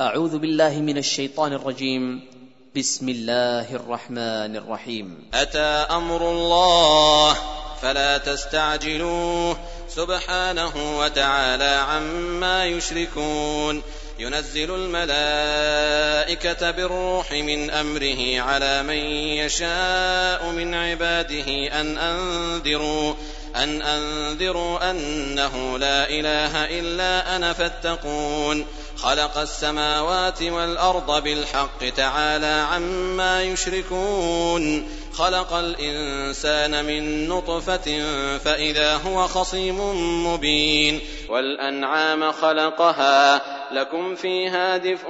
أعوذ بالله من الشيطان الرجيم. بسم الله الرحمن الرحيم. أتى أمر الله فلا تستعجلوه. سبحانه وتعالى عما يشركون. ينزل الملائكة بالروح من أمره على من يشاء من عباده أن أنذروا أن أنذروا أنه لا إله إلا أنا فاتقون. خلق السماوات والأرض بالحق تعالى عما يشركون. خلق الإنسان من نطفة فإذا هو خصيم مبين. والأنعام خلقها لكم فيها دفء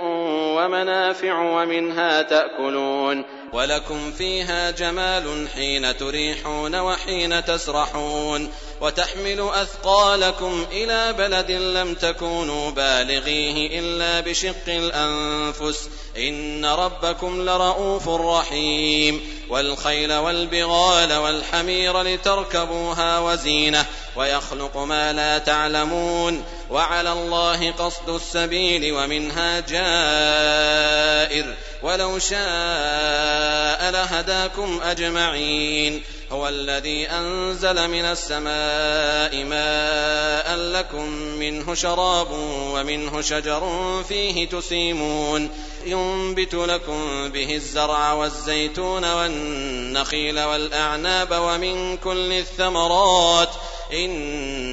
ومنافع ومنها تأكلون. ولكم فيها جمال حين تريحون وحين تسرحون وتحمل أثقالكم إلى بلد لم تكونوا بالغيه إلا بشق الأنفس إن ربكم لرؤوف رحيم والخيل والبغال والحمير لتركبوها وزينة ويخلق ما لا تعلمون وعلى الله قصد السبيل ومنها جائر. ولو شاء لهداكم أجمعين. هو الذي أنزل من السماء ماء لكم منه شراب ومنه شجر فيه تسيمون. ينبت لكم به الزرع والزيتون والنخيل والأعناب ومن كل الثمرات. إن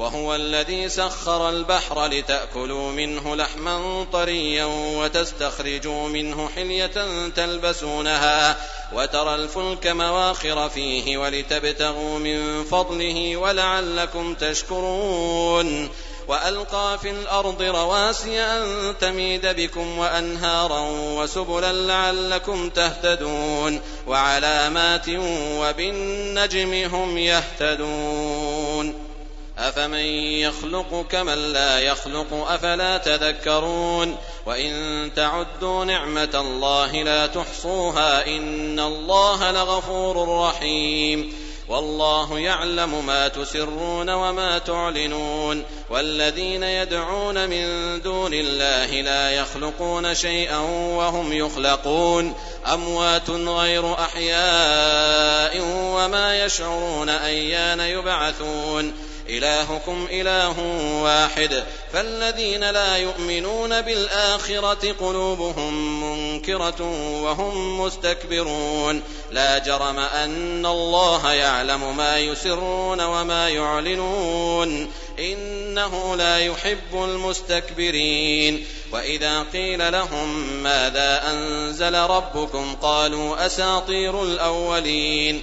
وهو الذي سخر البحر لتأكلوا منه لحما طريا وتستخرجوا منه حلية تلبسونها وترى الفلك مواخر فيه ولتبتغوا من فضله ولعلكم تشكرون وألقى في الأرض رواسي أن تميد بكم وأنهارا وسبلا لعلكم تهتدون وعلامات وبالنجم هم يهتدون أفمن يخلق كمن لا يخلق أفلا تذكرون وإن تعدوا نعمة الله لا تحصوها إن الله لغفور رحيم والله يعلم ما تسرون وما تعلنون والذين يدعون من دون الله لا يخلقون شيئا وهم يخلقون أموات غير أحياء وما يشعرون أيان يبعثون إلهكم إله واحد. فالذين لا يؤمنون بالآخرة قلوبهم منكرة وهم مستكبرون. لا جرم أن الله يعلم ما يسرون وما يعلنون. إنه لا يحب المستكبرين. وإذا قيل لهم ماذا أنزل ربكم قالوا أساطير الأولين.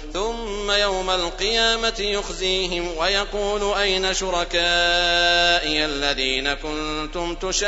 ثم يوم القيامة يخزيهم ويقول أين شركائي الذين كنتم تشاقون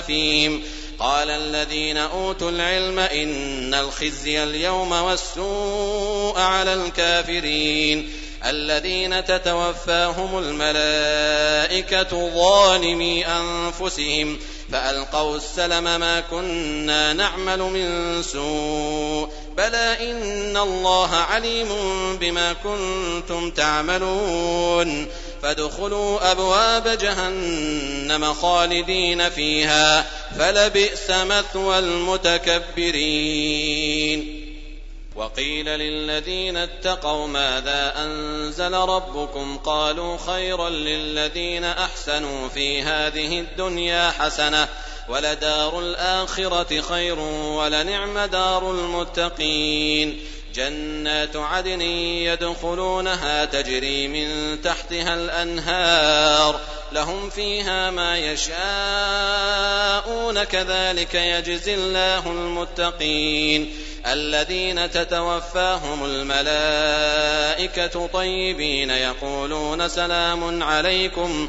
فيهم؟ قال الذين أوتوا العلم إن الخزي اليوم والسوء على الكافرين. الذين تتوفاهم الملائكة ظالمي أنفسهم فألقوا السلم ما كنا نعمل من سوء. بلى إن الله عليم بما كنتم تعملون فادخلوا أبواب جهنم خالدين فيها فلبئس مثوى المتكبرين وقيل للذين اتقوا ماذا أنزل ربكم قالوا خيرا للذين أحسنوا في هذه الدنيا حسنة ولدار الآخرة خير ولنعم دار المتقين جنات عدن يدخلونها تجري من تحتها الأنهار. لهم فيها ما يشاءون كذلك يجزي الله المتقين. الذين تتوفاهم الملائكة طيبين يقولون سلام عليكم.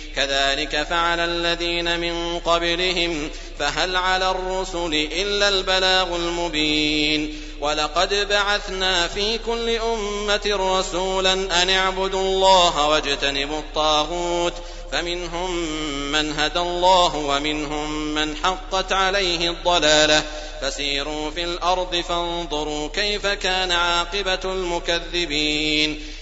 كذلك فعل الذين من قبلهم فهل على الرسل إلا البلاغ المبين؟ ولقد بعثنا في كل أمة رسولا أن اعبدوا الله واجتنبوا الطاغوت فمنهم من هدى الله ومنهم من حقت عليه الضلالة. فسيروا في الأرض فانظروا كيف كان عاقبة المكذبين.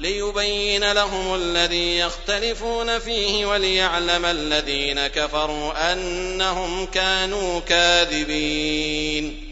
ليبين لهم الذي يختلفون فيه وليعلم الذين كفروا أنهم كانوا كاذبين.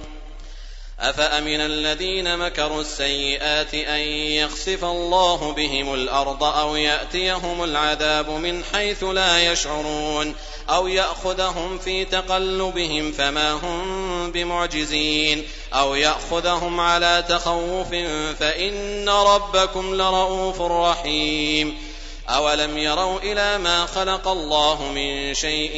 أفأمن الذين مكروا السيئات أن يخسف الله بهم الأرض أو يأتيهم العذاب من حيث لا يشعرون أو يأخذهم في تقلبهم فما هم بمعجزين أو يأخذهم على تخوف فإن ربكم لرؤوف رحيم أولم يروا إلى ما خلق الله من شيء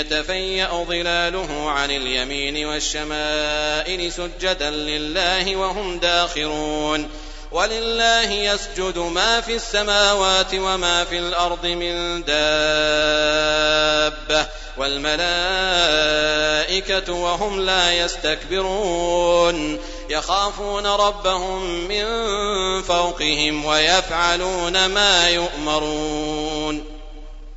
يتفيأ ظلاله عن اليمين والشمائل سجدا لله وهم داخرون ولله يسجد ما في السماوات وما في الأرض من دابة والملائكة وهم لا يستكبرون يخافون ربهم من فوقهم ويفعلون ما يؤمرون.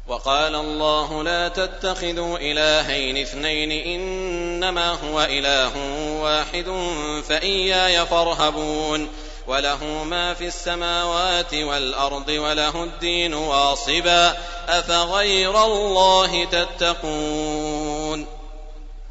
وقال الله لا تتخذوا إلهين اثنين إنما هو إله واحد فإياي فارهبون. وله ما في السماوات والأرض وله الدين واصبا. أفغير الله تتقون؟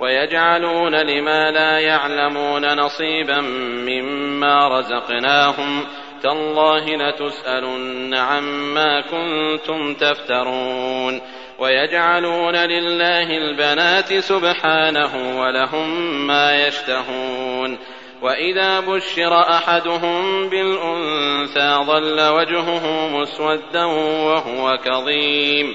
ويجعلون لما لا يعلمون نصيبا مما رزقناهم. تالله لتسألن عما كنتم تفترون. ويجعلون لله البنات سبحانه ولهم ما يشتهون. وإذا بشر أحدهم بالأنثى ظل وجهه مسودا وهو كظيم.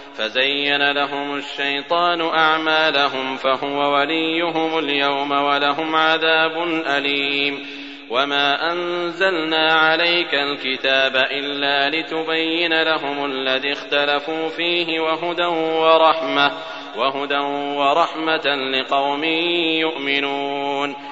فزين لهم الشيطان أعمالهم فهو وليهم اليوم ولهم عذاب أليم وما أنزلنا عليك الكتاب إلا لتبين لهم الذي اختلفوا فيه وهدى ورحمة وهدى ورحمة لقوم يؤمنون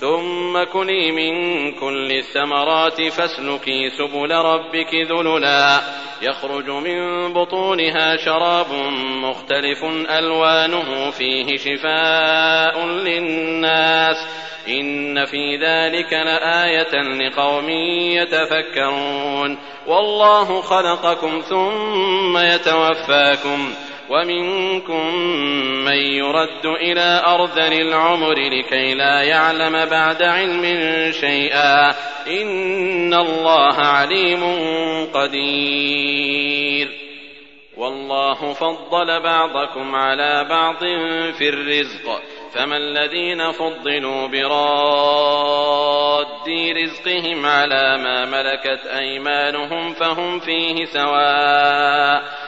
ثم كلي من كل الثمرات فاسلكي سبل ربك ذللا. يخرج من بطونها شراب مختلف ألوانه فيه شفاء للناس. إن في ذلك لآية لقوم يتفكرون. والله خلقكم ثم يتوفاكم. ومنكم من يرد إلى أرذل العمر لكي لا يعلم بعد علم شيئا. إن الله عليم قدير. والله فضل بعضكم على بعض في الرزق. فما الذين فضلوا براد رزقهم على ما ملكت أيمانهم فهم فيه سواء.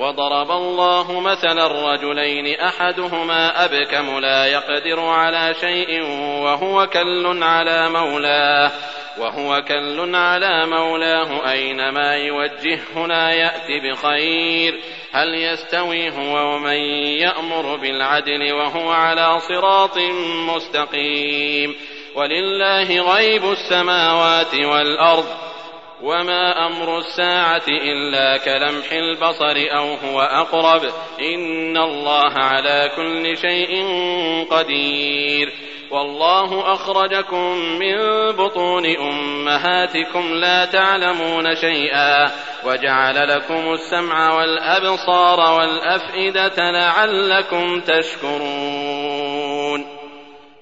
وضرب الله مثلا الرجلين أحدهما أبكم لا يقدر على شيء وهو كل على مولاه وهو كل على مولاه أينما يوجهه لا يأت بخير هل يستوي هو ومن يأمر بالعدل وهو على صراط مستقيم ولله غيب السماوات والأرض وما أمر الساعة إلا كلمح البصر أو هو أقرب إن الله على كل شيء قدير والله أخرجكم من بطون أمهاتكم لا تعلمون شيئا وجعل لكم السمع والأبصار والأفئدة لعلكم تشكرون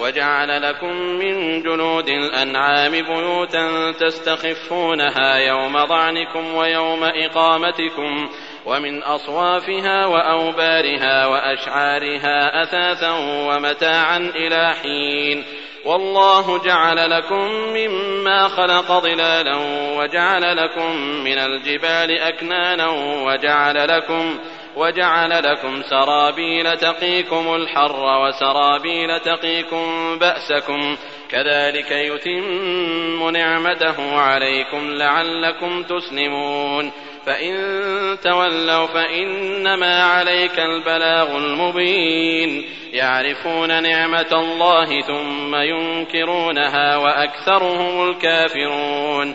وجعل لكم من جلود الأنعام بيوتا تستخفونها يوم ظعنكم ويوم إقامتكم ومن أصوافها وأوبارها وأشعارها أثاثا ومتاعا إلى حين والله جعل لكم مما خلق ظلالا وجعل لكم من الجبال أكنانا وجعل لكم وجعل لكم سرابيل تقيكم الحر وسرابيل تقيكم بأسكم كذلك يتم نعمته عليكم لعلكم تسلمون فإن تولوا فإنما عليك البلاغ المبين يعرفون نعمة الله ثم ينكرونها وأكثرهم الكافرون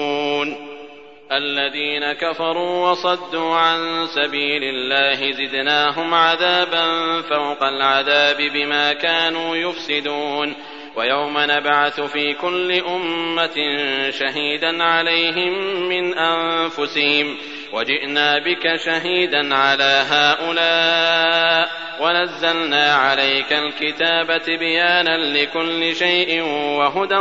الذين كفروا وصدوا عن سبيل الله زدناهم عذابا فوق العذاب بما كانوا يفسدون. ويوم نبعث في كل أمة شهيدا عليهم من أنفسهم. وجئنا بك شهيدا على هؤلاء. ونزلنا عليك الكتاب تبيانا لكل شيء وهدى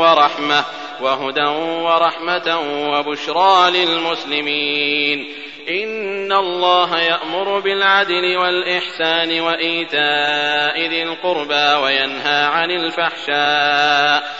ورحمة. وهدى ورحمة وبشرى للمسلمين. إن الله يأمر بالعدل والإحسان وإيتاء ذي القربى وينهى عن الفحشاء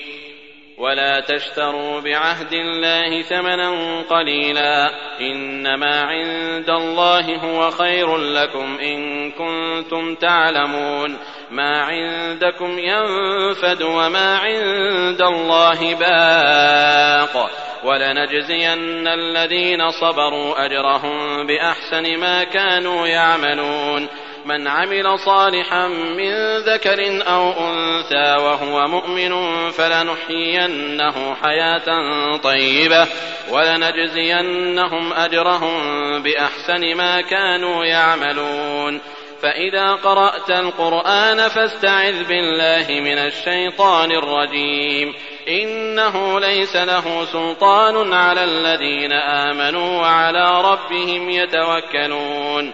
ولا تشتروا بعهد الله ثمنا قليلا إنما عند الله هو خير لكم إن كنتم تعلمون ما عندكم ينفد وما عند الله باق ولنجزين الذين صبروا أجرهم بأحسن ما كانوا يعملون من عمل صالحا من ذكر أو أنثى وهو مؤمن فلنحيينه حياة طيبة ولنجزينهم أجرهم بأحسن ما كانوا يعملون. فإذا قرأت القرآن فاستعذ بالله من الشيطان الرجيم. إنه ليس له سلطان على الذين آمنوا وعلى ربهم يتوكلون.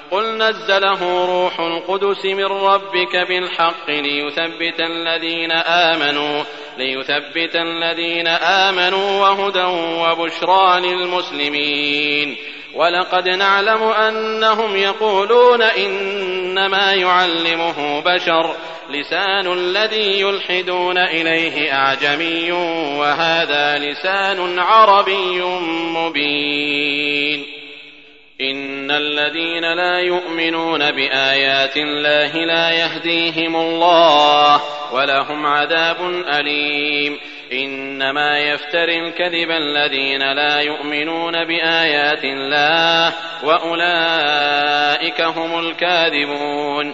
قل نزله روح القدس من ربك بالحق ليثبت الذين آمنوا ليثبت الذين آمنوا وهدى وبشرى للمسلمين. ولقد نعلم أنهم يقولون إنما يعلمه بشر لسان الذي يلحدون إليه أعجمي وهذا لسان عربي مبين. إن الذين لا يؤمنون بآيات الله لا يهديهم الله ولهم عذاب أليم. إنما يفتري الكذب الذين لا يؤمنون بآيات الله وأولئك هم الكاذبون.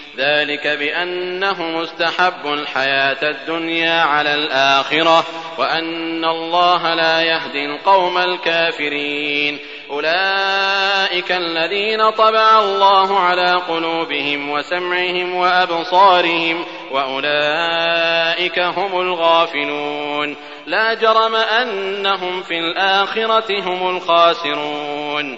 ذلك بأنه مستحب الحياة الدنيا على الآخرة وأن الله لا يهدي القوم الكافرين. أولئك الذين طبع الله على قلوبهم وسمعهم وأبصارهم وأولئك هم الغافلون. لا جرم أنهم في الآخرة هم الخاسرون.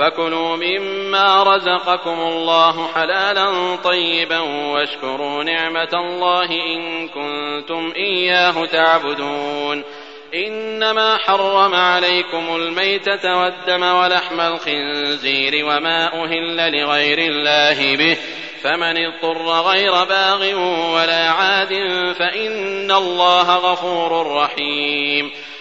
فكلوا مما رزقكم الله حلالا طيبا واشكروا نعمة الله إن كنتم إياه تعبدون. إنما حرم عليكم الميتة والدم ولحم الخنزير وما أهل لغير الله به. فمن اضطر غير باغ ولا عاد فإن الله غفور رحيم.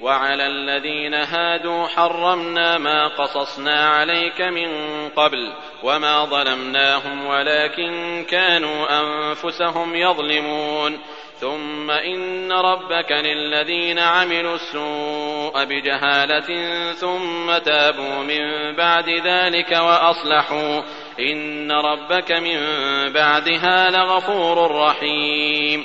وعلى الذين هادوا حرمنا ما قصصنا عليك من قبل وما ظلمناهم ولكن كانوا أنفسهم يظلمون. ثم إن ربك للذين عملوا السوء بجهالة ثم تابوا من بعد ذلك وأصلحوا. إن ربك من بعدها لغفور رحيم.